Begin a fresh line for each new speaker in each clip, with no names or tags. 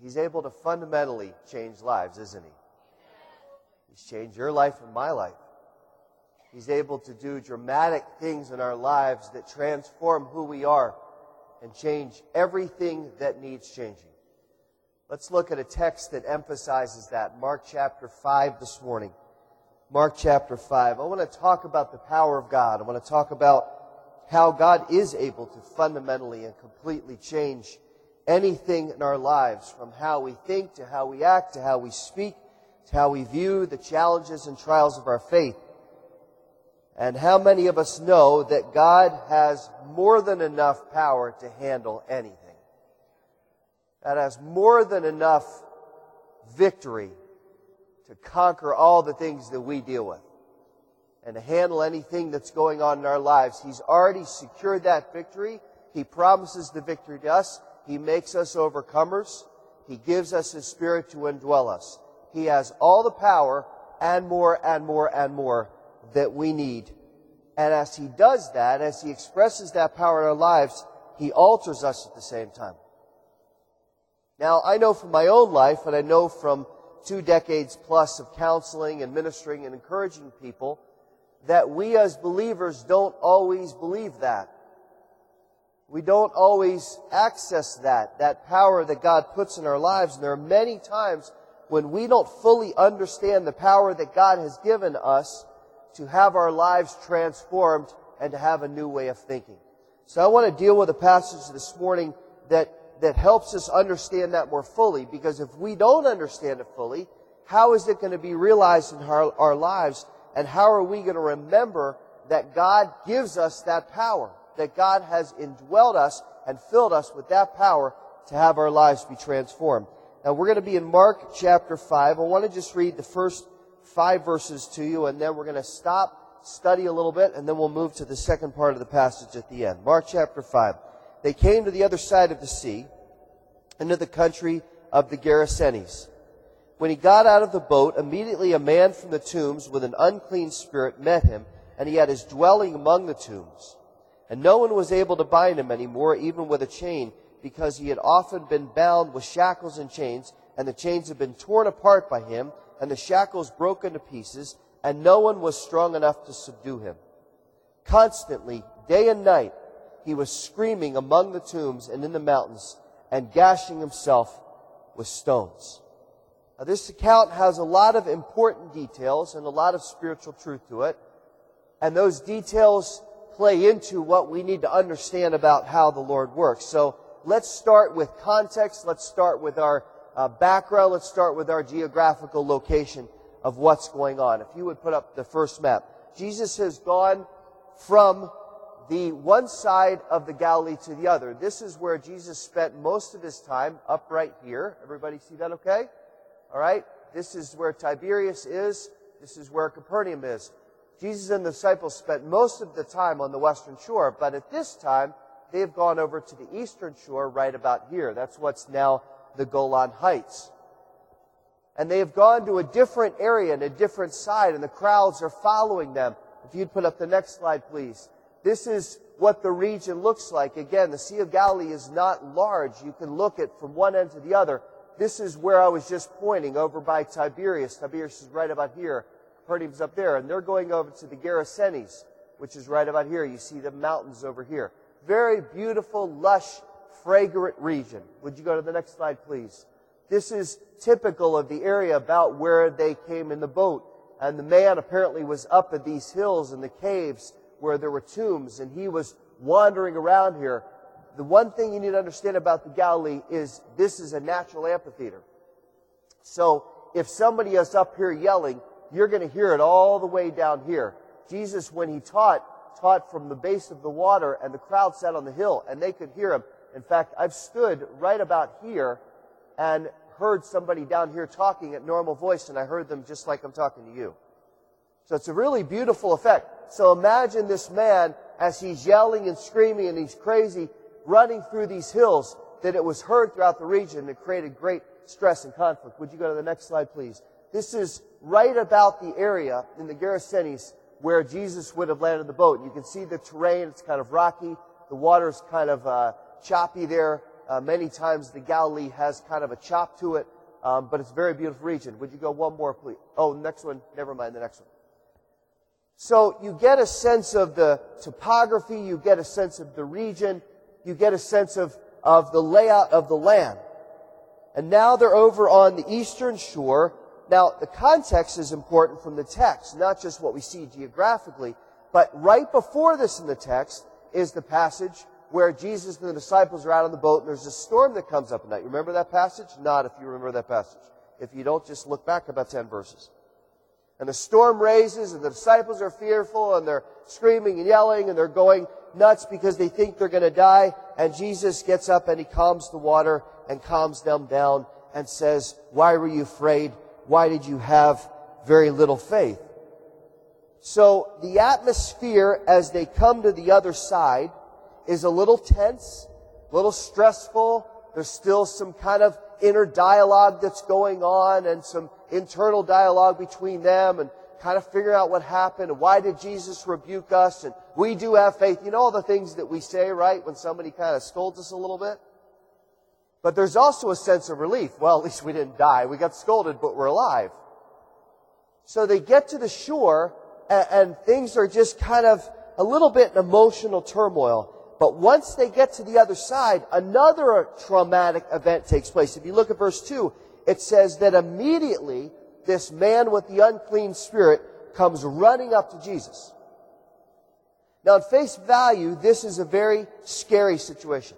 He's able to fundamentally change lives, isn't he? He's changed your life and my life. He's able to do dramatic things in our lives that transform who we are and change everything that needs changing. Let's look at a text that emphasizes that. Mark chapter 5 this morning. Mark chapter 5. I want to talk about the power of God. I want to talk about how God is able to fundamentally and completely change anything in our lives from how we think to how we act to how we speak to how we view the challenges and trials of our faith. And how many of us know that God has more than enough power to handle anything? that has more than enough victory to conquer all the things that we deal with and to handle anything that's going on in our lives. He's already secured that victory. He promises the victory to us. He makes us overcomers. He gives us His Spirit to indwell us. He has all the power and more and more and more that we need. And as He does that, as He expresses that power in our lives, He alters us at the same time. Now, I know from my own life, and I know from two decades plus of counseling and ministering and encouraging people, that we as believers don't always believe that. We don't always access that, that power that God puts in our lives. And there are many times when we don't fully understand the power that God has given us to have our lives transformed and to have a new way of thinking. So I want to deal with a passage this morning that that helps us understand that more fully because if we don't understand it fully, how is it going to be realized in our, our lives and how are we going to remember that God gives us that power, that God has indwelled us and filled us with that power to have our lives be transformed. Now we're going to be in Mark chapter 5. I want to just read the first five verses to you and then we're going to stop, study a little bit, and then we'll move to the second part of the passage at the end. Mark chapter 5 they came to the other side of the sea, into the country of the Gerasenes. When he got out of the boat, immediately a man from the tombs with an unclean spirit met him, and he had his dwelling among the tombs. And no one was able to bind him anymore, even with a chain, because he had often been bound with shackles and chains, and the chains had been torn apart by him, and the shackles broken to pieces, and no one was strong enough to subdue him. Constantly, day and night, he was screaming among the tombs and in the mountains and gashing himself with stones. Now, this account has a lot of important details and a lot of spiritual truth to it. And those details play into what we need to understand about how the Lord works. So let's start with context. Let's start with our uh, background. Let's start with our geographical location of what's going on. If you would put up the first map. Jesus has gone from the one side of the Galilee to the other. This is where Jesus spent most of his time, up right here. Everybody see that okay? All right? This is where Tiberias is. This is where Capernaum is. Jesus and the disciples spent most of the time on the western shore, but at this time, they've gone over to the eastern shore right about here. That's what's now the Golan Heights. And they have gone to a different area and a different side, and the crowds are following them. If you'd put up the next slide, please. This is what the region looks like. Again, the Sea of Galilee is not large. You can look at from one end to the other. This is where I was just pointing over by Tiberias. Tiberias is right about here. Capernaum's up there. And they're going over to the Gerasenes, which is right about here. You see the mountains over here. Very beautiful, lush, fragrant region. Would you go to the next slide, please? This is typical of the area about where they came in the boat. And the man apparently was up at these hills and the caves where there were tombs and he was wandering around here. The one thing you need to understand about the Galilee is this is a natural amphitheater. So if somebody is up here yelling, you're going to hear it all the way down here. Jesus, when he taught, taught from the base of the water and the crowd sat on the hill and they could hear him. In fact, I've stood right about here and heard somebody down here talking at normal voice and I heard them just like I'm talking to you. So it's a really beautiful effect. So imagine this man as he's yelling and screaming and he's crazy running through these hills that it was heard throughout the region and created great stress and conflict. Would you go to the next slide, please? This is right about the area in the Gerasenes where Jesus would have landed the boat. You can see the terrain. It's kind of rocky. The water is kind of uh, choppy there. Uh, many times the Galilee has kind of a chop to it, um, but it's a very beautiful region. Would you go one more, please? Oh, next one. Never mind the next one. So you get a sense of the topography, you get a sense of the region, you get a sense of, of the layout of the land. And now they're over on the eastern shore. Now, the context is important from the text, not just what we see geographically, but right before this in the text is the passage where Jesus and the disciples are out on the boat and there's a storm that comes up at night. You Remember that passage? Not if you remember that passage. If you don't, just look back about 10 verses. And the storm raises and the disciples are fearful and they're screaming and yelling and they're going nuts because they think they're going to die. And Jesus gets up and he calms the water and calms them down and says, why were you afraid? Why did you have very little faith? So the atmosphere as they come to the other side is a little tense, a little stressful. There's still some kind of inner dialogue that's going on and some internal dialogue between them and kind of figure out what happened and why did Jesus rebuke us and we do have faith. You know all the things that we say, right, when somebody kind of scolds us a little bit? But there's also a sense of relief. Well, at least we didn't die. We got scolded, but we're alive. So they get to the shore and, and things are just kind of a little bit in emotional turmoil. But once they get to the other side, another traumatic event takes place. If you look at verse 2, it says that immediately this man with the unclean spirit comes running up to Jesus. Now, at face value, this is a very scary situation.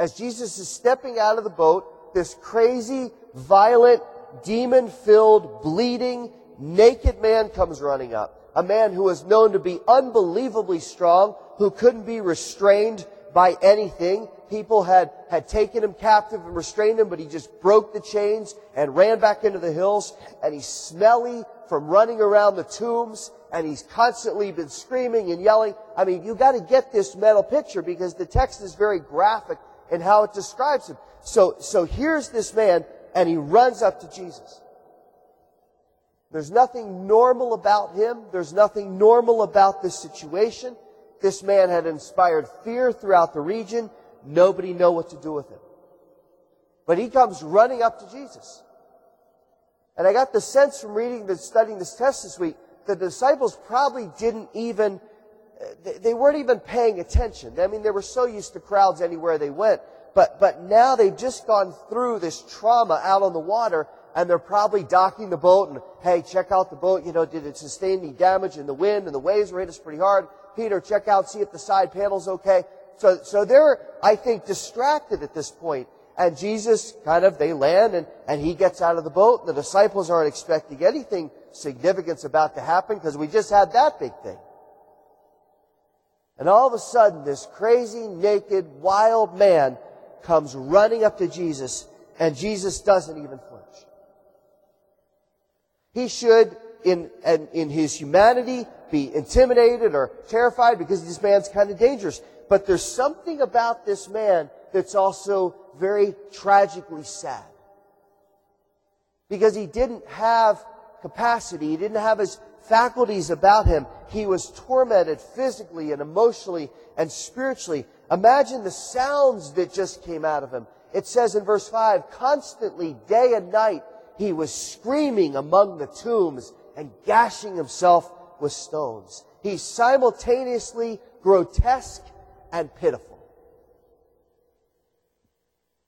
As Jesus is stepping out of the boat, this crazy, violent, demon-filled, bleeding, naked man comes running up. A man who was known to be unbelievably strong, who couldn't be restrained by anything. People had, had taken him captive and restrained him, but he just broke the chains and ran back into the hills. And he's smelly from running around the tombs and he's constantly been screaming and yelling. I mean, you gotta get this mental picture because the text is very graphic in how it describes him. So, so here's this man and he runs up to Jesus. There's nothing normal about him. There's nothing normal about this situation. This man had inspired fear throughout the region. Nobody knew what to do with him. But he comes running up to Jesus. And I got the sense from reading and studying this test this week that the disciples probably didn't even, they weren't even paying attention. I mean, they were so used to crowds anywhere they went. But, but now they've just gone through this trauma out on the water and they're probably docking the boat and, hey, check out the boat. You know, did it sustain any damage in the wind and the waves were hitting us pretty hard? Peter, check out, see if the side panel's okay. So, so they're, I think, distracted at this point. And Jesus kind of, they land and, and he gets out of the boat. and The disciples aren't expecting anything significant's about to happen because we just had that big thing. And all of a sudden, this crazy, naked, wild man comes running up to Jesus and Jesus doesn't even flinch. He should, in, in, in his humanity, be intimidated or terrified because this man's kind of dangerous. But there's something about this man that's also very tragically sad. Because he didn't have capacity, he didn't have his faculties about him. He was tormented physically and emotionally and spiritually. Imagine the sounds that just came out of him. It says in verse 5, constantly, day and night, he was screaming among the tombs and gashing himself with stones. He's simultaneously grotesque and pitiful.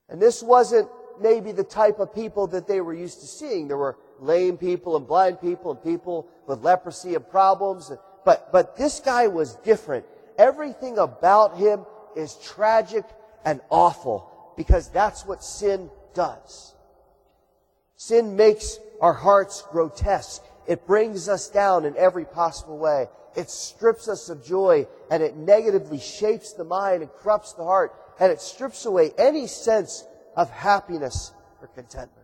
And this wasn't maybe the type of people that they were used to seeing. There were lame people and blind people and people with leprosy and problems. But, but this guy was different. Everything about him is tragic and awful because that's what sin does. Sin makes our hearts grotesque. It brings us down in every possible way. It strips us of joy and it negatively shapes the mind and corrupts the heart and it strips away any sense of happiness or contentment.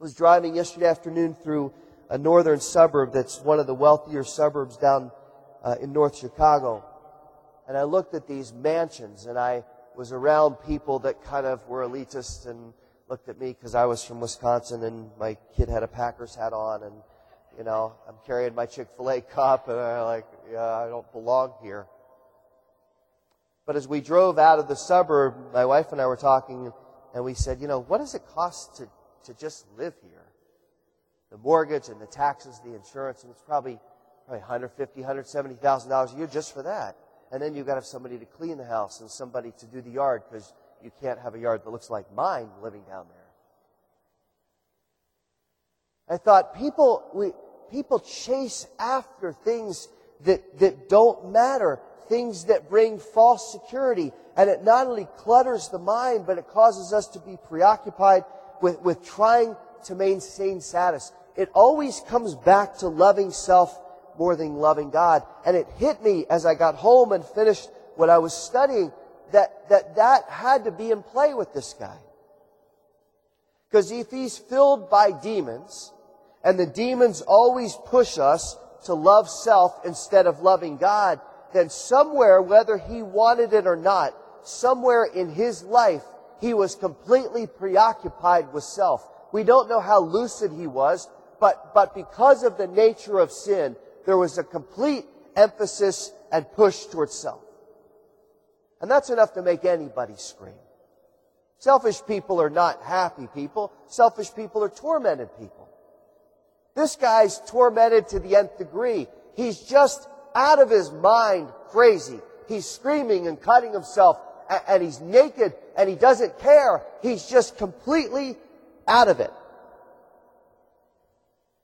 I was driving yesterday afternoon through a northern suburb that's one of the wealthier suburbs down uh, in North Chicago. And I looked at these mansions and I was around people that kind of were elitist and looked at me because I was from Wisconsin and my kid had a Packers hat on and, you know, I'm carrying my Chick-fil-A cup and I'm like, yeah, I don't belong here. But as we drove out of the suburb, my wife and I were talking, and we said, you know, what does it cost to, to just live here? The mortgage and the taxes, the insurance, and it's probably, probably 150, 170,000 dollars a year just for that. And then you've got to have somebody to clean the house and somebody to do the yard because you can't have a yard that looks like mine living down there. I thought people, we, people chase after things that, that don't matter, things that bring false security. And it not only clutters the mind, but it causes us to be preoccupied with, with trying to maintain status. It always comes back to loving self more than loving God. And it hit me as I got home and finished what I was studying that, that that had to be in play with this guy. Because if he's filled by demons, and the demons always push us to love self instead of loving God, then somewhere, whether he wanted it or not, somewhere in his life, he was completely preoccupied with self. We don't know how lucid he was, but, but because of the nature of sin, there was a complete emphasis and push towards self. And that's enough to make anybody scream. Selfish people are not happy people. Selfish people are tormented people. This guy's tormented to the nth degree. He's just out of his mind crazy. He's screaming and cutting himself and he's naked and he doesn't care. He's just completely out of it.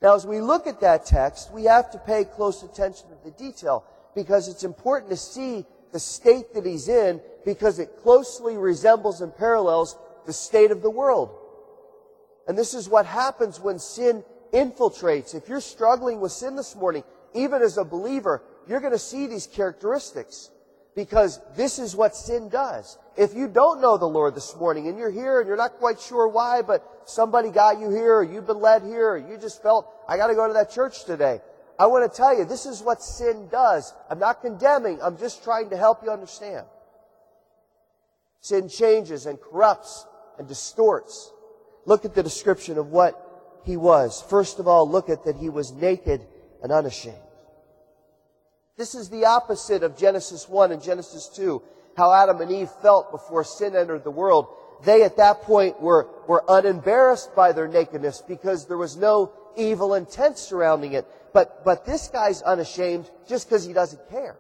Now, as we look at that text, we have to pay close attention to the detail because it's important to see the state that he's in because it closely resembles and parallels the state of the world. And this is what happens when sin infiltrates. If you're struggling with sin this morning, even as a believer, you're going to see these characteristics because this is what sin does. If you don't know the Lord this morning and you're here and you're not quite sure why, but somebody got you here or you've been led here or you just felt, I got to go to that church today. I want to tell you, this is what sin does. I'm not condemning. I'm just trying to help you understand. Sin changes and corrupts and distorts. Look at the description of what he was. First of all, look at that he was naked and unashamed. This is the opposite of Genesis 1 and Genesis 2, how Adam and Eve felt before sin entered the world. They at that point were, were unembarrassed by their nakedness because there was no evil intent surrounding it. But, but this guy's unashamed just because he doesn't care.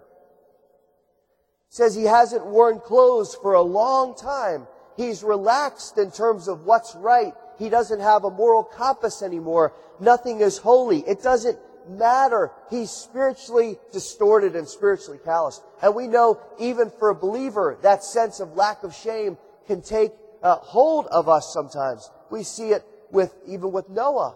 Says he hasn't worn clothes for a long time. He's relaxed in terms of what's right. He doesn't have a moral compass anymore. Nothing is holy. It doesn't matter. He's spiritually distorted and spiritually callous. And we know even for a believer, that sense of lack of shame can take uh, hold of us sometimes. We see it with, even with Noah.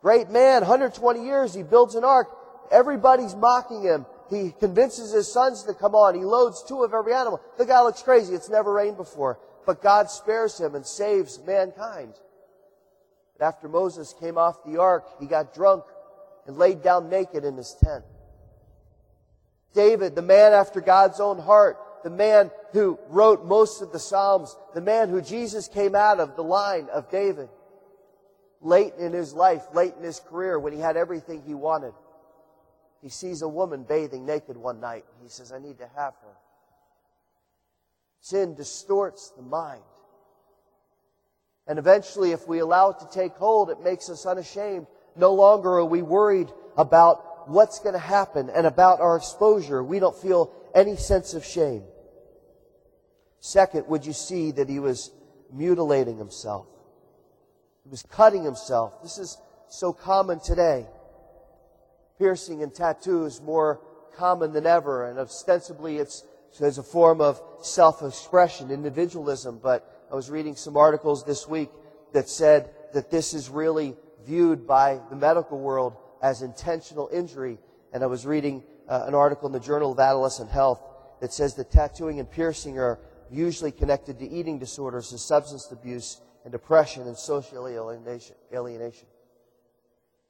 Great man, 120 years, he builds an ark. Everybody's mocking him. He convinces his sons to come on. He loads two of every animal. The guy looks crazy. It's never rained before. But God spares him and saves mankind. But after Moses came off the ark, he got drunk and laid down naked in his tent. David, the man after God's own heart, the man who wrote most of the Psalms, the man who Jesus came out of the line of David late in his life, late in his career, when he had everything he wanted. He sees a woman bathing naked one night. He says, I need to have her. Sin distorts the mind. And eventually, if we allow it to take hold, it makes us unashamed. No longer are we worried about what's going to happen and about our exposure. We don't feel any sense of shame. Second, would you see that he was mutilating himself? He was cutting himself. This is so common today. Piercing and tattoos more common than ever, and ostensibly it's as a form of self-expression, individualism. But I was reading some articles this week that said that this is really viewed by the medical world as intentional injury. And I was reading uh, an article in the Journal of Adolescent Health that says that tattooing and piercing are usually connected to eating disorders and substance abuse and depression and social alienation.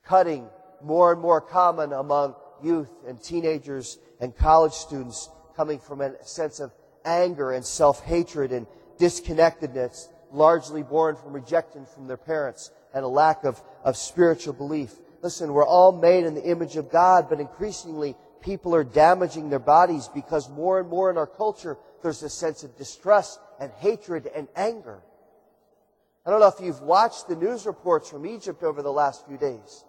Cutting more and more common among youth and teenagers and college students coming from a sense of anger and self-hatred and disconnectedness, largely born from rejection from their parents and a lack of, of spiritual belief. Listen, we're all made in the image of God, but increasingly people are damaging their bodies because more and more in our culture, there's a sense of distrust and hatred and anger. I don't know if you've watched the news reports from Egypt over the last few days.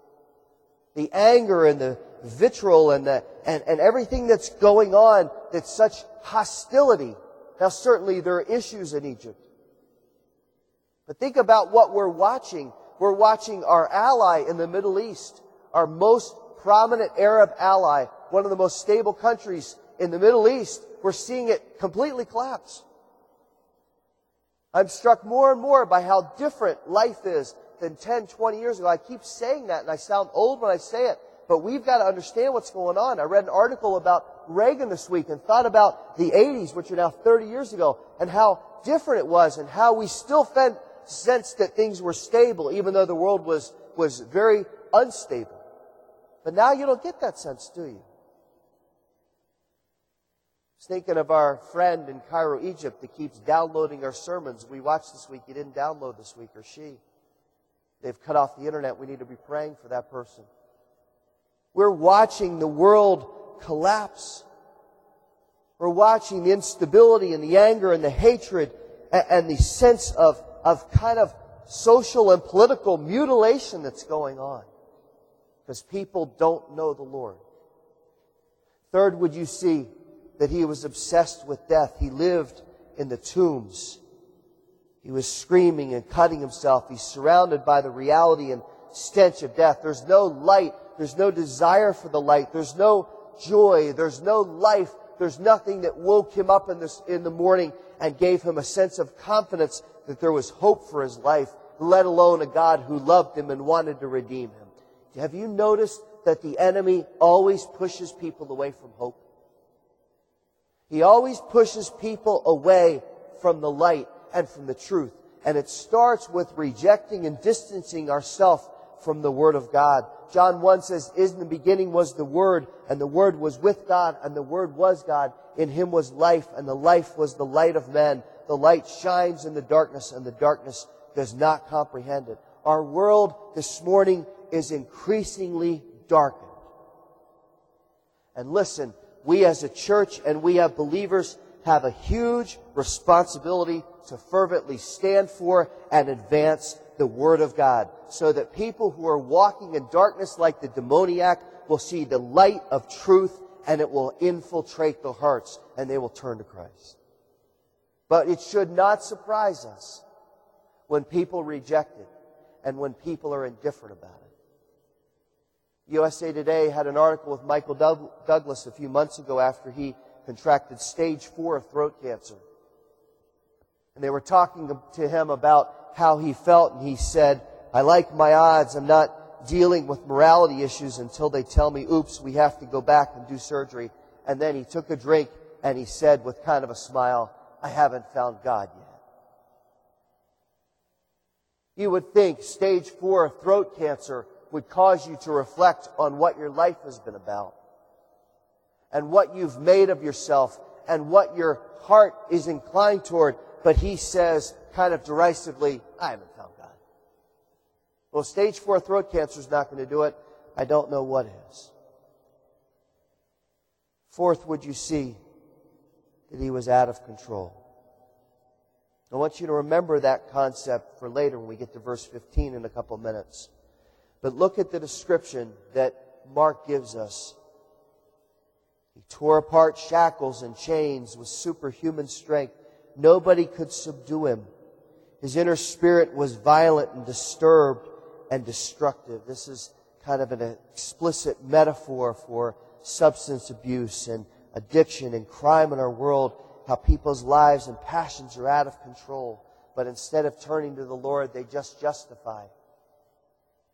The anger and the vitriol and the, and, and everything that's going on that's such hostility. Now certainly there are issues in Egypt. But think about what we're watching. We're watching our ally in the Middle East, our most prominent Arab ally, one of the most stable countries in the Middle East. We're seeing it completely collapse. I'm struck more and more by how different life is than 10, 20 years ago. I keep saying that and I sound old when I say it, but we've got to understand what's going on. I read an article about Reagan this week and thought about the 80s, which are now 30 years ago, and how different it was and how we still felt, sensed that things were stable even though the world was, was very unstable. But now you don't get that sense, do you? Thinking of our friend in Cairo, Egypt that keeps downloading our sermons. We watched this week. He didn't download this week, or she. They've cut off the internet. We need to be praying for that person. We're watching the world collapse. We're watching the instability and the anger and the hatred and, the sense of, of kind of social and political mutilation that's going on. Because people don't know the Lord. Third, would you see that he was obsessed with death. He lived in the tombs. He was screaming and cutting himself. He's surrounded by the reality and stench of death. There's no light. There's no desire for the light. There's no joy. There's no life. There's nothing that woke him up in, this, in the morning and gave him a sense of confidence that there was hope for his life, let alone a God who loved him and wanted to redeem him. Have you noticed that the enemy always pushes people away from hope? He always pushes people away from the light and from the truth. And it starts with rejecting and distancing ourselves from the Word of God. John 1 says, In the beginning was the Word, and the Word was with God, and the Word was God. In Him was life, and the life was the light of men. The light shines in the darkness, and the darkness does not comprehend it. Our world this morning is increasingly darkened. And listen, we as a church and we as believers have a huge responsibility to fervently stand for and advance the Word of God so that people who are walking in darkness like the demoniac will see the light of truth and it will infiltrate their hearts and they will turn to Christ. But it should not surprise us when people reject it and when people are indifferent about it. USA Today had an article with Michael Douglas a few months ago after he contracted stage four throat cancer. And they were talking to him about how he felt and he said, I like my odds. I'm not dealing with morality issues until they tell me, oops, we have to go back and do surgery. And then he took a drink and he said with kind of a smile, I haven't found God yet. You would think stage four of throat cancer would cause you to reflect on what your life has been about and what you've made of yourself and what your heart is inclined toward. But he says, kind of derisively, I haven't found God. Well, stage four throat cancer is not going to do it. I don't know what is. Fourth, would you see that he was out of control? I want you to remember that concept for later when we get to verse 15 in a couple minutes. But look at the description that Mark gives us. He tore apart shackles and chains with superhuman strength. Nobody could subdue him. His inner spirit was violent and disturbed and destructive. This is kind of an explicit metaphor for substance abuse and addiction and crime in our world, how people's lives and passions are out of control. But instead of turning to the Lord, they just justify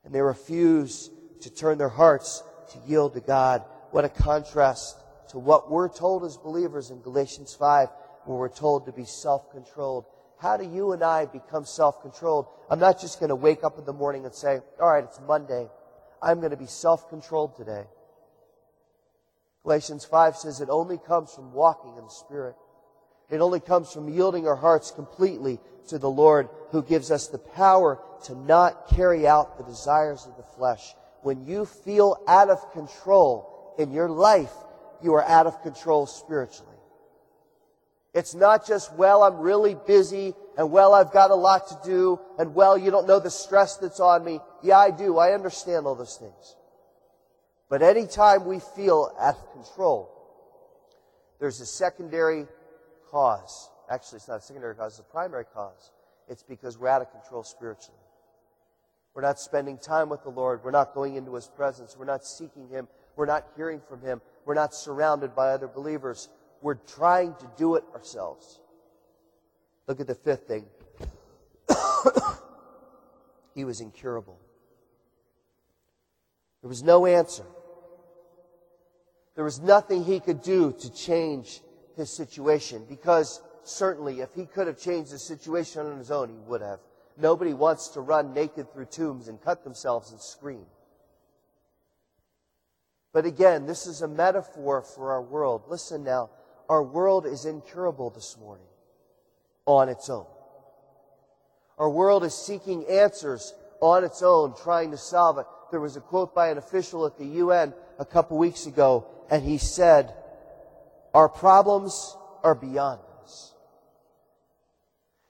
and they refuse to turn their hearts to yield to God. What a contrast to what we're told as believers in Galatians 5, where we're told to be self-controlled. How do you and I become self-controlled? I'm not just going to wake up in the morning and say, all right, it's Monday. I'm going to be self-controlled today. Galatians 5 says it only comes from walking in the Spirit. It only comes from yielding our hearts completely to the Lord who gives us the power to not carry out the desires of the flesh. When you feel out of control in your life, you are out of control spiritually. It's not just, well, I'm really busy and well, I've got a lot to do and well, you don't know the stress that's on me. Yeah, I do. I understand all those things. But anytime we feel out of control, there's a secondary cause. Actually, it's not a secondary cause, it's a primary cause. It's because we're out of control spiritually. We're not spending time with the Lord. We're not going into His presence. We're not seeking Him. We're not hearing from Him. We're not surrounded by other believers. We're trying to do it ourselves. Look at the fifth thing. he was incurable. There was no answer. There was nothing he could do to change his situation because certainly if he could have changed the situation on his own, he would have. Nobody wants to run naked through tombs and cut themselves and scream. But again, this is a metaphor for our world. Listen now, our world is incurable this morning on its own. Our world is seeking answers on its own, trying to solve it. There was a quote by an official at the UN a couple weeks ago, and he said, Our problems are beyond us.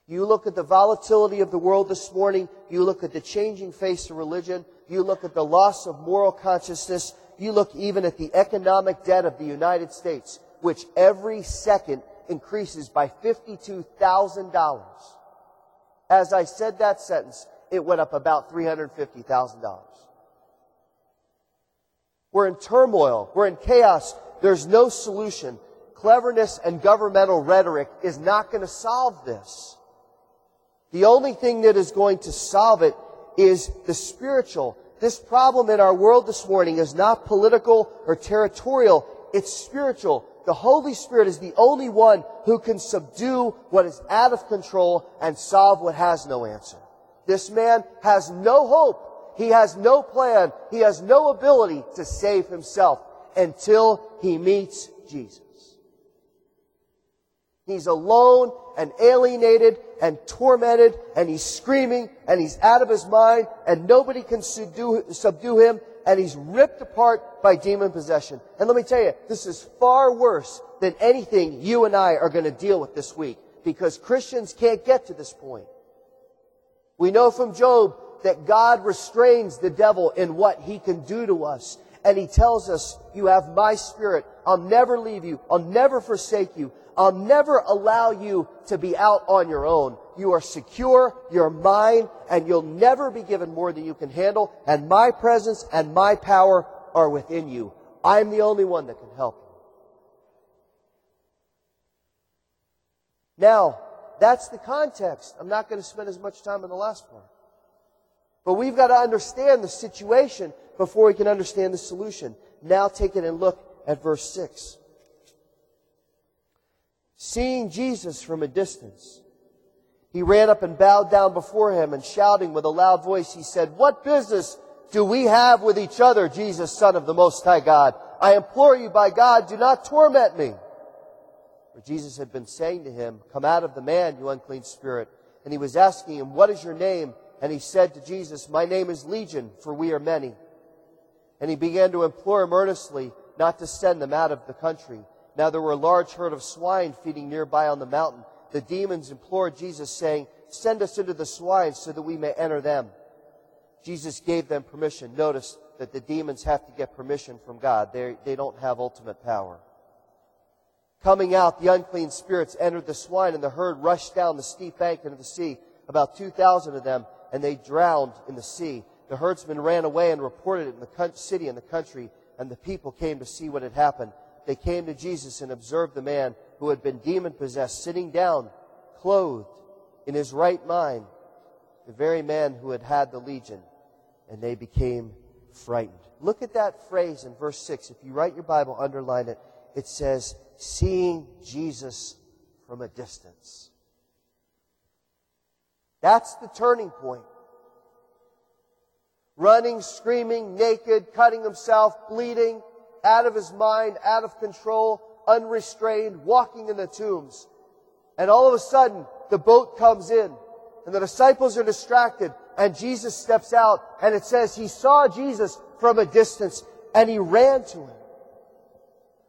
You look at the volatility of the world this morning, you look at the changing face of religion, you look at the loss of moral consciousness, you look even at the economic debt of the United States, which every second increases by $52,000. As I said that sentence, it went up about $350,000. We're in turmoil. We're in chaos. There's no solution. Cleverness and governmental rhetoric is not going to solve this. The only thing that is going to solve it is the spiritual. This problem in our world this morning is not political or territorial. It's spiritual the Holy Spirit is the only one who can subdue what is out of control and solve what has no answer. This man has no hope. He has no plan. He has no ability to save himself until he meets Jesus. He's alone and alienated and tormented and he's screaming and he's out of his mind and nobody can subdue, him and he's ripped apart by demon possession. And let me tell you, this is far worse than anything you and I are going to deal with this week because Christians can't get to this point. We know from Job that God restrains the devil in what he can do to us. And he tells us, you have my spirit. I'll never leave you. I'll never forsake you. I'll never allow you to be out on your own. You are secure, you're mine, and you'll never be given more than you can handle, and my presence and my power are within you. I'm the only one that can help you. Now, that's the context. I'm not going to spend as much time on the last part. But we've got to understand the situation before we can understand the solution. Now take it and look at verse 6. Seeing Jesus from a distance, he ran up and bowed down before him and shouting with a loud voice, he said, What business do we have with each other, Jesus, Son of the Most High God? I implore you by God, do not torment me. For Jesus had been saying to him, Come out of the man, you unclean spirit. And he was asking him, What is your name? And he said to Jesus, My name is Legion, for we are many. And he began to implore him earnestly not to send them out of the country. Now there were a large herd of swine feeding nearby on the mountain. The demons implored Jesus, saying, Send us into the swine so that we may enter them. Jesus gave them permission. Notice that the demons have to get permission from God. They, they don't have ultimate power. Coming out, the unclean spirits entered the swine, and the herd rushed down the steep bank into the sea, about 2,000 of them, and they drowned in the sea. The herdsmen ran away and reported it in the city and the country, and the people came to see what had happened they came to Jesus and observed the man who had been demon possessed sitting down, clothed in his right mind, the very man who had had the legion, and they became frightened. Look at that phrase in verse 6. If you write your Bible, underline it. It says, seeing Jesus from a distance. That's the turning point. Running, screaming, naked, cutting himself, bleeding out of his mind, out of control, unrestrained, walking in the tombs. And all of a sudden, the boat comes in, and the disciples are distracted, and Jesus steps out, and it says he saw Jesus from a distance, and he ran to him.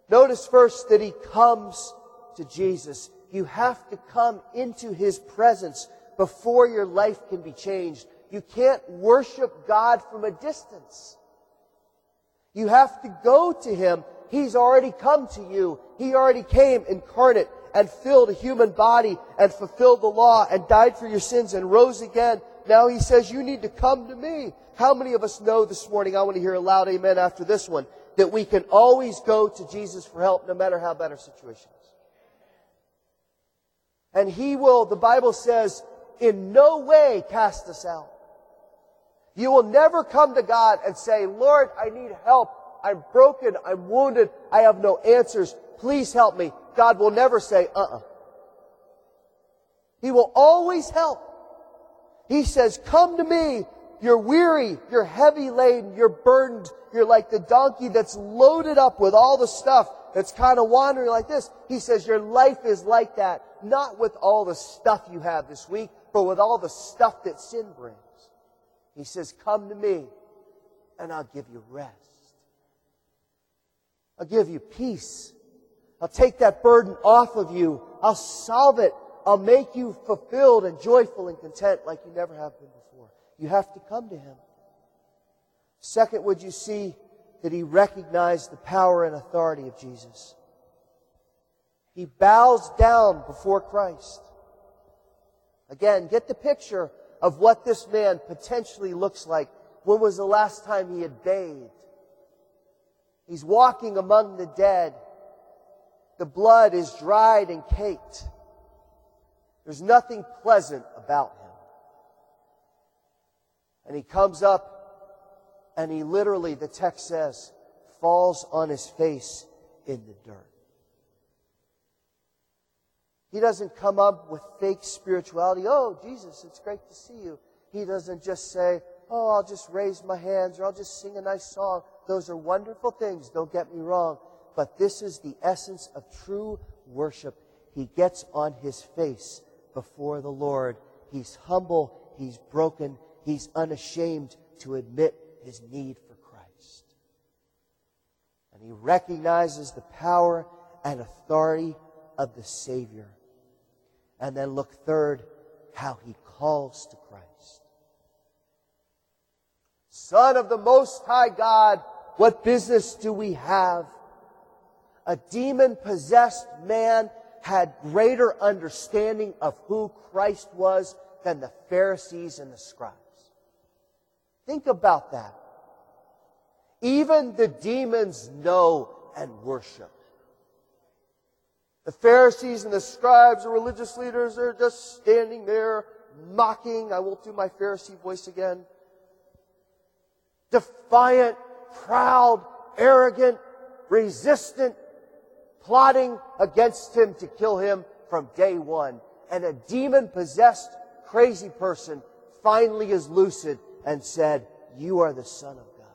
Notice first that he comes to Jesus. You have to come into his presence before your life can be changed. You can't worship God from a distance. You have to go to him. He's already come to you. He already came incarnate and filled a human body and fulfilled the law and died for your sins and rose again. Now he says, you need to come to me. How many of us know this morning, I want to hear a loud amen after this one, that we can always go to Jesus for help no matter how bad our situation is. And he will, the Bible says, in no way cast us out. You will never come to God and say, Lord, I need help. I'm broken. I'm wounded. I have no answers. Please help me. God will never say, uh-uh. He will always help. He says, come to me. You're weary. You're heavy laden. You're burdened. You're like the donkey that's loaded up with all the stuff that's kind of wandering like this. He says, your life is like that. Not with all the stuff you have this week, but with all the stuff that sin brings. He says, come to me and I'll give you rest. I'll give you peace. I'll take that burden off of you. I'll solve it. I'll make you fulfilled and joyful and content like you never have been before. You have to come to Him. Second, would you see that he recognized the power and authority of Jesus? He bows down before Christ. Again, get the picture of what this man potentially looks like. When was the last time he had bathed? He's walking among the dead. The blood is dried and caked. There's nothing pleasant about him. And he comes up and he literally, the text says, falls on his face in the dirt. He doesn't come up with fake spirituality. Oh, Jesus, it's great to see you. He doesn't just say, Oh, I'll just raise my hands or I'll just sing a nice song. Those are wonderful things. Don't get me wrong. But this is the essence of true worship. He gets on his face before the Lord. He's humble. He's broken. He's unashamed to admit his need for Christ. And he recognizes the power and authority of the Savior. And then look third, how he calls to Christ. Son of the Most High God, what business do we have? A demon possessed man had greater understanding of who Christ was than the Pharisees and the scribes. Think about that. Even the demons know and worship. The Pharisees and the scribes, the religious leaders, are just standing there mocking. I won't do my Pharisee voice again. Defiant, proud, arrogant, resistant, plotting against him to kill him from day one. And a demon possessed crazy person finally is lucid and said, You are the Son of God.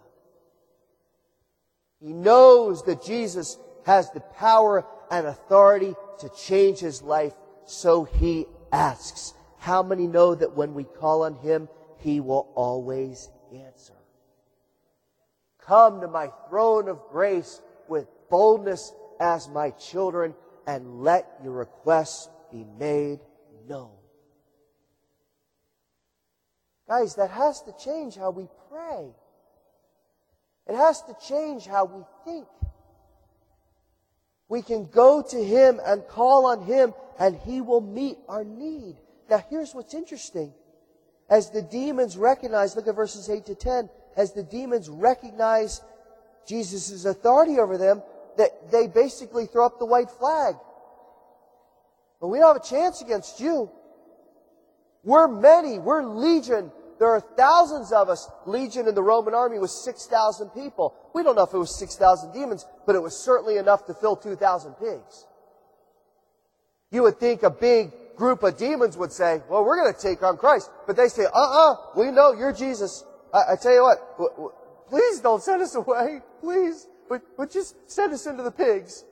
He knows that Jesus has the power and authority to change his life, so he asks. How many know that when we call on him, he will always answer? Come to my throne of grace with boldness as my children and let your requests be made known. Guys, that has to change how we pray. It has to change how we think. We can go to Him and call on Him and He will meet our need. Now here's what's interesting. As the demons recognize, look at verses 8 to 10, as the demons recognize Jesus' authority over them, that they basically throw up the white flag. But we don't have a chance against you. We're many. We're legion. There are thousands of us. Legion in the Roman army was 6,000 people. We don't know if it was 6,000 demons, but it was certainly enough to fill 2,000 pigs. You would think a big group of demons would say, well, we're going to take on Christ. But they say, uh-uh, we know you're Jesus. I, I tell you what, please don't send us away. Please. But, but just send us into the pigs.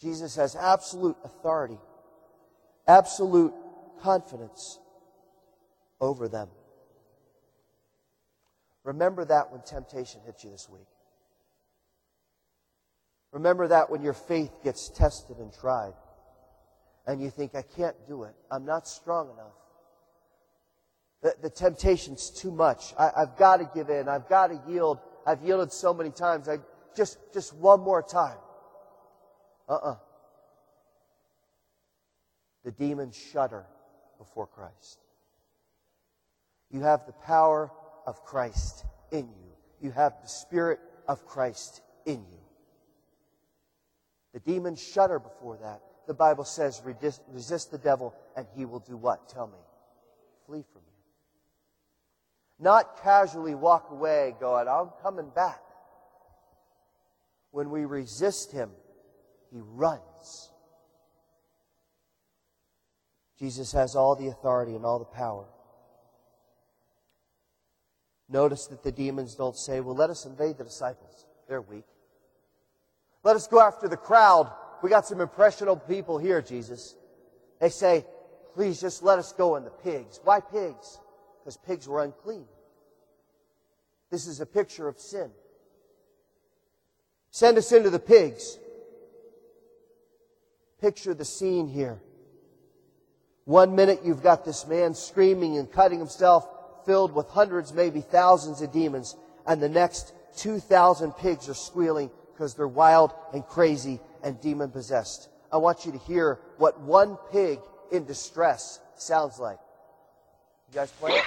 Jesus has absolute authority, absolute confidence over them. Remember that when temptation hits you this week. Remember that when your faith gets tested and tried and you think, I can't do it. I'm not strong enough. The, the temptation's too much. I, I've got to give in. I've got to yield. I've yielded so many times. I just, just one more time. Uh-uh. The demons shudder before Christ. You have the power of Christ in you. You have the Spirit of Christ in you. The demons shudder before that. The Bible says, resist, the devil and he will do what? Tell me. Flee from you. Not casually walk away going, I'm coming back. When we resist him, he runs. Jesus has all the authority and all the power. Notice that the demons don't say, well, let us invade the disciples. They're weak. Let us go after the crowd. We got some impressionable people here, Jesus. They say, please just let us go in the pigs. Why pigs? Because pigs were unclean. This is a picture of sin. Send us into the pigs. Picture the scene here. One minute you've got this man screaming and cutting himself, filled with hundreds, maybe thousands of demons, and the next 2,000 pigs are squealing because they're wild and crazy and demon possessed. I want you to hear what one pig in distress sounds like. You guys play it?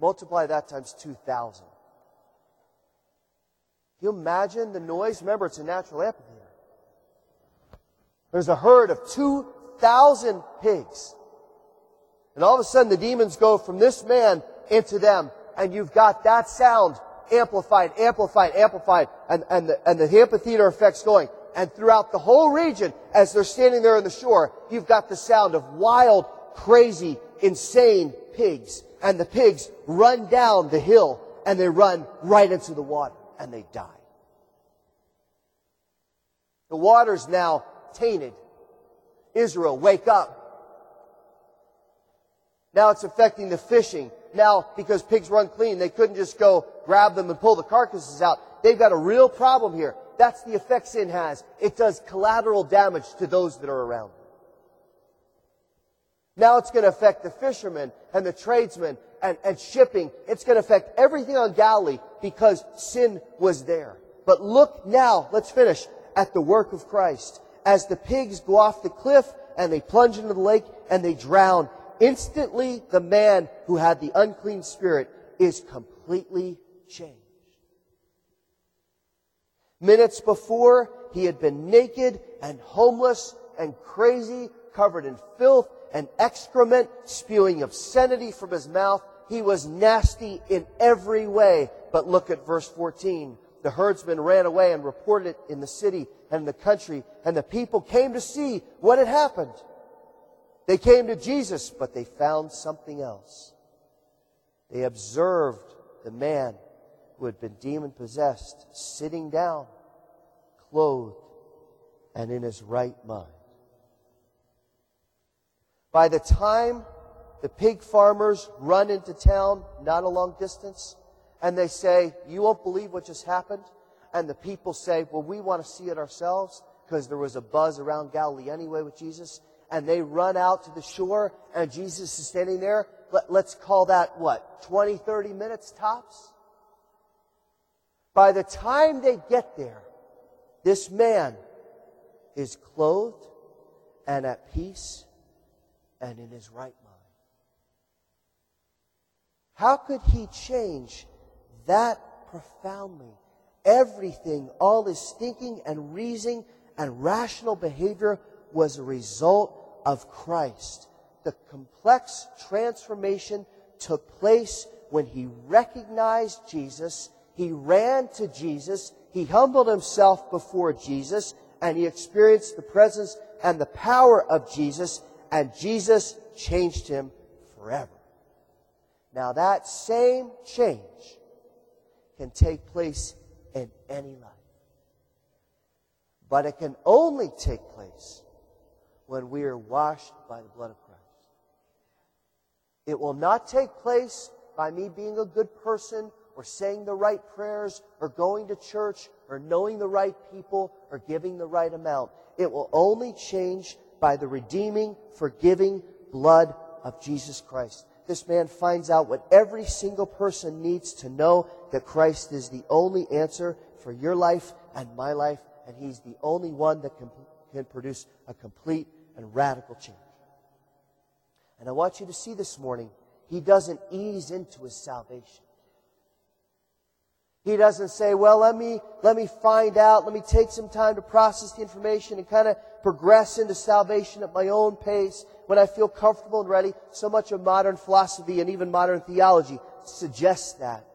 Multiply that times 2,000. You imagine the noise? Remember, it's a natural amphitheater. There's a herd of 2,000 pigs. And all of a sudden the demons go from this man into them. And you've got that sound amplified, amplified, amplified. And, and, the, and the amphitheater effect's going. And throughout the whole region, as they're standing there on the shore, you've got the sound of wild, crazy, insane pigs. And the pigs run down the hill and they run right into the water and they die. The water's now tainted. Israel, wake up. Now it's affecting the fishing. Now, because pigs run clean, they couldn't just go grab them and pull the carcasses out. They've got a real problem here. That's the effect sin has. It does collateral damage to those that are around. Now it's going to affect the fishermen and the tradesmen and, and shipping. It's going to affect everything on Galilee because sin was there. But look now, let's finish, at the work of Christ. As the pigs go off the cliff and they plunge into the lake and they drown, instantly the man who had the unclean spirit is completely changed. Minutes before, he had been naked and homeless and crazy, covered in filth and excrement, spewing obscenity from his mouth. He was nasty in every way. But look at verse 14. The herdsmen ran away and reported it in the city and the country, and the people came to see what had happened. They came to Jesus, but they found something else. They observed the man who had been demon possessed sitting down, clothed, and in his right mind. By the time the pig farmers run into town, not a long distance, and they say, You won't believe what just happened. And the people say, Well, we want to see it ourselves because there was a buzz around Galilee anyway with Jesus. And they run out to the shore and Jesus is standing there. Let, let's call that what? 20, 30 minutes tops? By the time they get there, this man is clothed and at peace and in his right mind. How could he change that profoundly. Everything, all his thinking and reasoning and rational behavior was a result of Christ. The complex transformation took place when he recognized Jesus, he ran to Jesus, he humbled himself before Jesus, and he experienced the presence and the power of Jesus, and Jesus changed him forever. Now that same change can take place in any life. But it can only take place when we are washed by the blood of Christ. It will not take place by me being a good person or saying the right prayers or going to church or knowing the right people or giving the right amount. It will only change by the redeeming, forgiving blood of Jesus Christ. This man finds out what every single person needs to know that Christ is the only answer for your life and my life, and he's the only one that can, can produce a complete and radical change. And I want you to see this morning, he doesn't ease into his salvation. He doesn't say, well, let me, let me find out, let me take some time to process the information and kind of progress into salvation at my own pace when I feel comfortable and ready. So much of modern philosophy and even modern theology suggests that.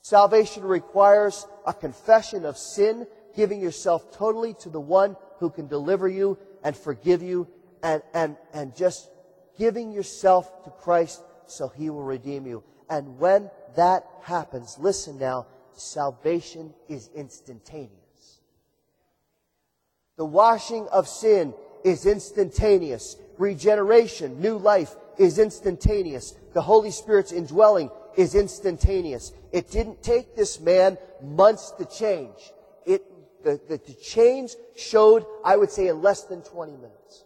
Salvation requires a confession of sin, giving yourself totally to the one who can deliver you and forgive you and, and, and just giving yourself to Christ so he will redeem you. And when that happens, listen now, salvation is instantaneous. The washing of sin is instantaneous. Regeneration, new life is instantaneous. The Holy Spirit's indwelling is instantaneous. It didn't take this man months to change. It, the, the, the change showed, I would say, in less than 20 minutes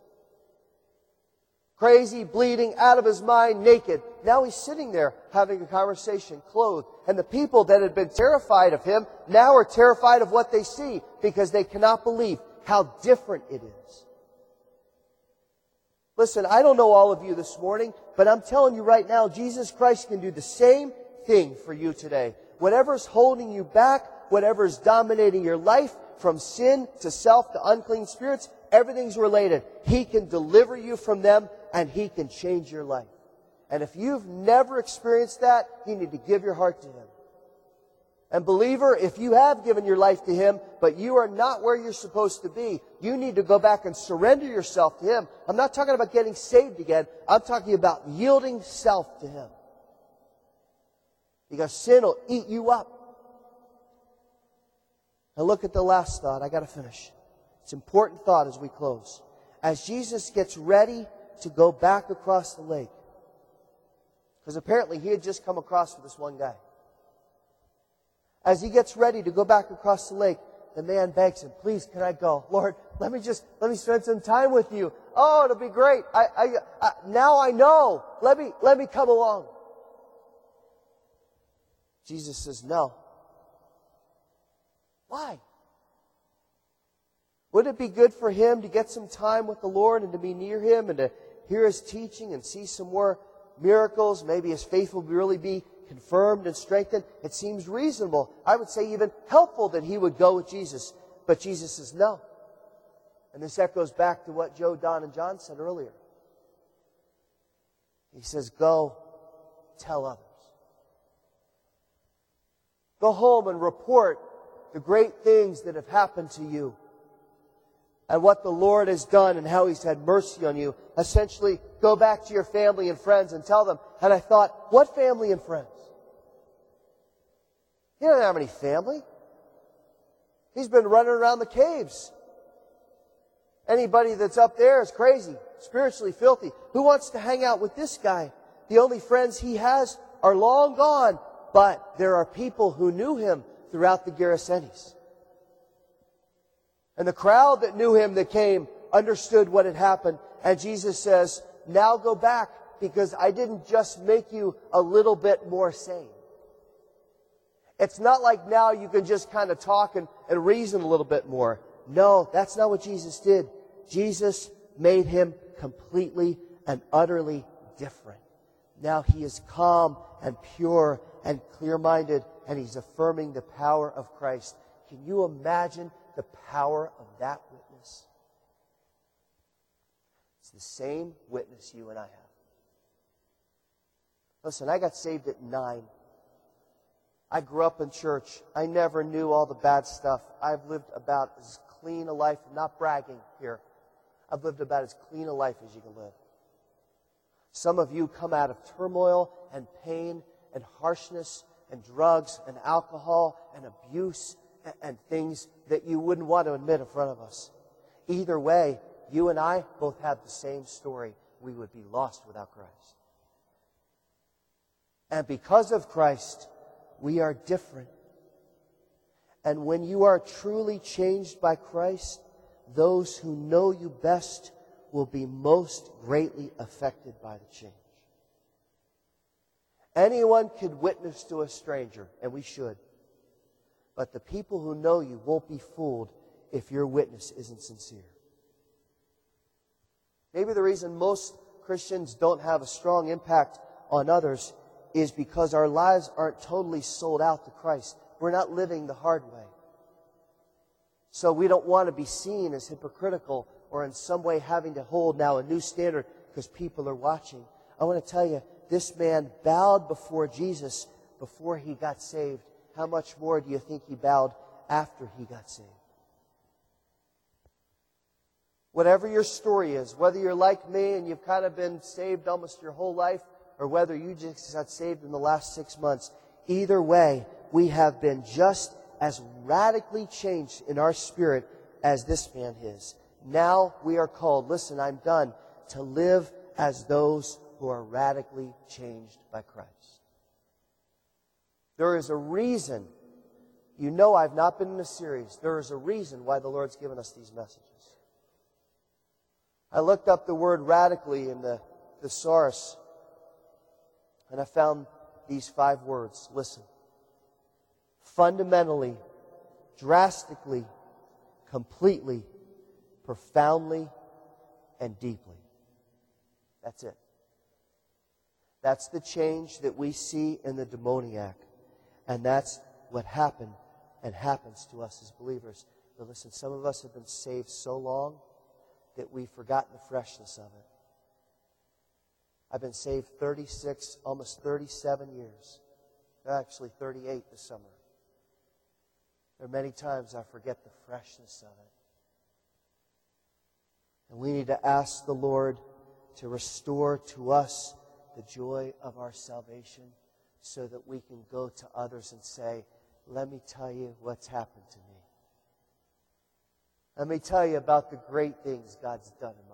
crazy, bleeding, out of his mind, naked. Now he's sitting there having a conversation, clothed. And the people that had been terrified of him now are terrified of what they see because they cannot believe how different it is. Listen, I don't know all of you this morning, but I'm telling you right now, Jesus Christ can do the same thing for you today. Whatever's holding you back, whatever's dominating your life, from sin to self to unclean spirits, everything's related. He can deliver you from them and He can change your life. And if you've never experienced that, you need to give your heart to Him. And believer, if you have given your life to Him, but you are not where you're supposed to be, you need to go back and surrender yourself to Him. I'm not talking about getting saved again. I'm talking about yielding self to Him. Because sin will eat you up. Now look at the last thought. I gotta finish. It's an important thought as we close. As Jesus gets ready to go back across the lake. Because apparently he had just come across with this one guy. As he gets ready to go back across the lake, the man begs him, please, can I go? Lord, let me just, let me spend some time with you. Oh, it'll be great. I, I, I now I know. Let me, let me come along. Jesus says, no. Why? Would it be good for him to get some time with the Lord and to be near him and to hear his teaching and see some more miracles? Maybe his faith will really be confirmed and strengthened. It seems reasonable. I would say even helpful that he would go with Jesus. But Jesus says no. And this echoes back to what Joe, Don, and John said earlier. He says, go tell others. Go home and report the great things that have happened to you and what the Lord has done and how He's had mercy on you. Essentially, go back to your family and friends and tell them. And I thought, what family and friends? He doesn't have any family. He's been running around the caves. Anybody that's up there is crazy, spiritually filthy. Who wants to hang out with this guy? The only friends he has are long gone, but there are people who knew him throughout the Gerasenes. And the crowd that knew him that came understood what had happened. And Jesus says, now go back because I didn't just make you a little bit more sane. It's not like now you can just kind of talk and, and reason a little bit more. No, that's not what Jesus did. Jesus made him completely and utterly different. Now he is calm and pure and clear-minded and he's affirming the power of Christ. Can you imagine the power of that witness? It's the same witness you and I have. Listen, I got saved at nine. I grew up in church. I never knew all the bad stuff. I've lived about as clean a life, not bragging here. I've lived about as clean a life as you can live. Some of you come out of turmoil and pain and harshness and drugs and alcohol and abuse and things that you wouldn't want to admit in front of us. Either way, you and I both have the same story. We would be lost without Christ. And because of Christ, we are different. And when you are truly changed by Christ, those who know you best will be most greatly affected by the change. Anyone could witness to a stranger, and we should. But the people who know you won't be fooled if your witness isn't sincere. Maybe the reason most Christians don't have a strong impact on others is because our lives aren't totally sold out to Christ. We're not living the hard way. So we don't want to be seen as hypocritical or in some way having to hold now a new standard because people are watching. I want to tell you, this man bowed before Jesus before he got saved. How much more do you think he bowed after he got saved? Whatever your story is, whether you're like me and you've kind of been saved almost your whole life, or whether you just got saved in the last six months, either way, we have been just as radically changed in our spirit as this man is. Now we are called, listen, I'm done, to live as those who are radically changed by Christ. There is a reason. You know, I've not been in a series. There is a reason why the Lord's given us these messages. I looked up the word radically in the thesaurus, and I found these five words. Listen. Fundamentally, drastically, completely, profoundly, and deeply. That's it. That's the change that we see in the demoniac. And that's what happened and happens to us as believers. But listen, some of us have been saved so long that we've forgotten the freshness of it. I've been saved 36, almost 37 years. Actually, 38 this summer. There are many times I forget the freshness of it. And we need to ask the Lord to restore to us the joy of our salvation so that we can go to others and say, Let me tell you what's happened to me. Let me tell you about the great things God's done in my life.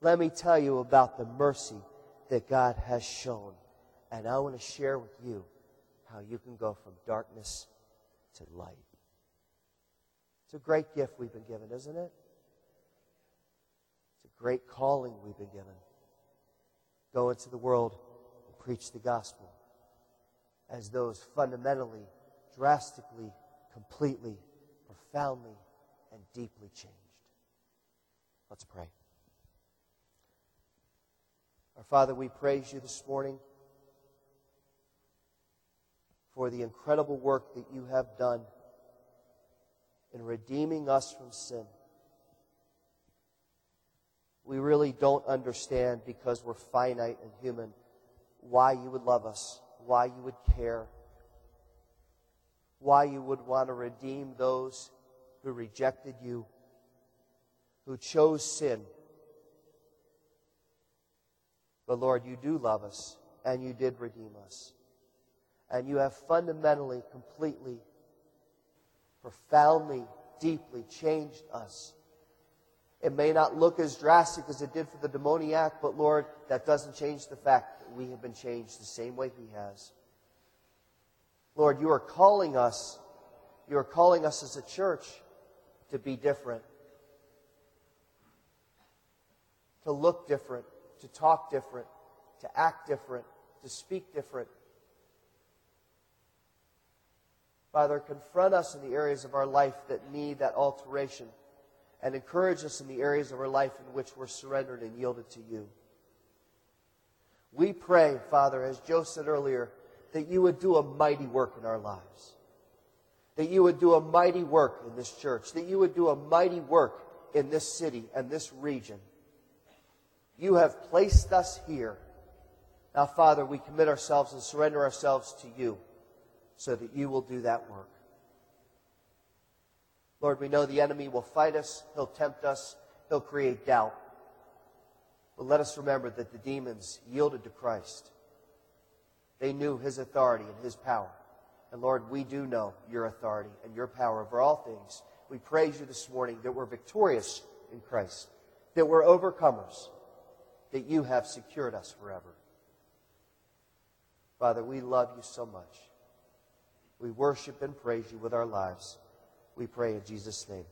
Let me tell you about the mercy that God has shown. And I want to share with you how you can go from darkness to light. It's a great gift we've been given, isn't it? It's a great calling we've been given. Go into the world and preach the gospel as those fundamentally, drastically, completely, profoundly, and deeply changed. Let's pray. Our Father, we praise you this morning for the incredible work that you have done in redeeming us from sin we really don't understand because we're finite and human why you would love us, why you would care, why you would want to redeem those who rejected you, who chose sin. But Lord, you do love us, and you did redeem us. And you have fundamentally, completely, profoundly, deeply changed us it may not look as drastic as it did for the demoniac, but Lord, that doesn't change the fact that we have been changed the same way He has. Lord, you are calling us, you are calling us as a church to be different, to look different, to talk different, to act different, to speak different. Father, confront us in the areas of our life that need that alteration and encourage us in the areas of our life in which we're surrendered and yielded to you. We pray, Father, as Joe said earlier, that you would do a mighty work in our lives. That you would do a mighty work in this church. That you would do a mighty work in this city and this region. You have placed us here. Now, Father, we commit ourselves and surrender ourselves to you so that you will do that work. Lord, we know the enemy will fight us, he'll tempt us, he'll create doubt. But let us remember that the demons yielded to Christ. They knew his authority and his power. And Lord, we do know your authority and your power over all things. We praise you this morning that we're victorious in Christ, that we're overcomers, that you have secured us forever. Father, we love you so much. We worship and praise you with our lives. We pray in Jesus' name.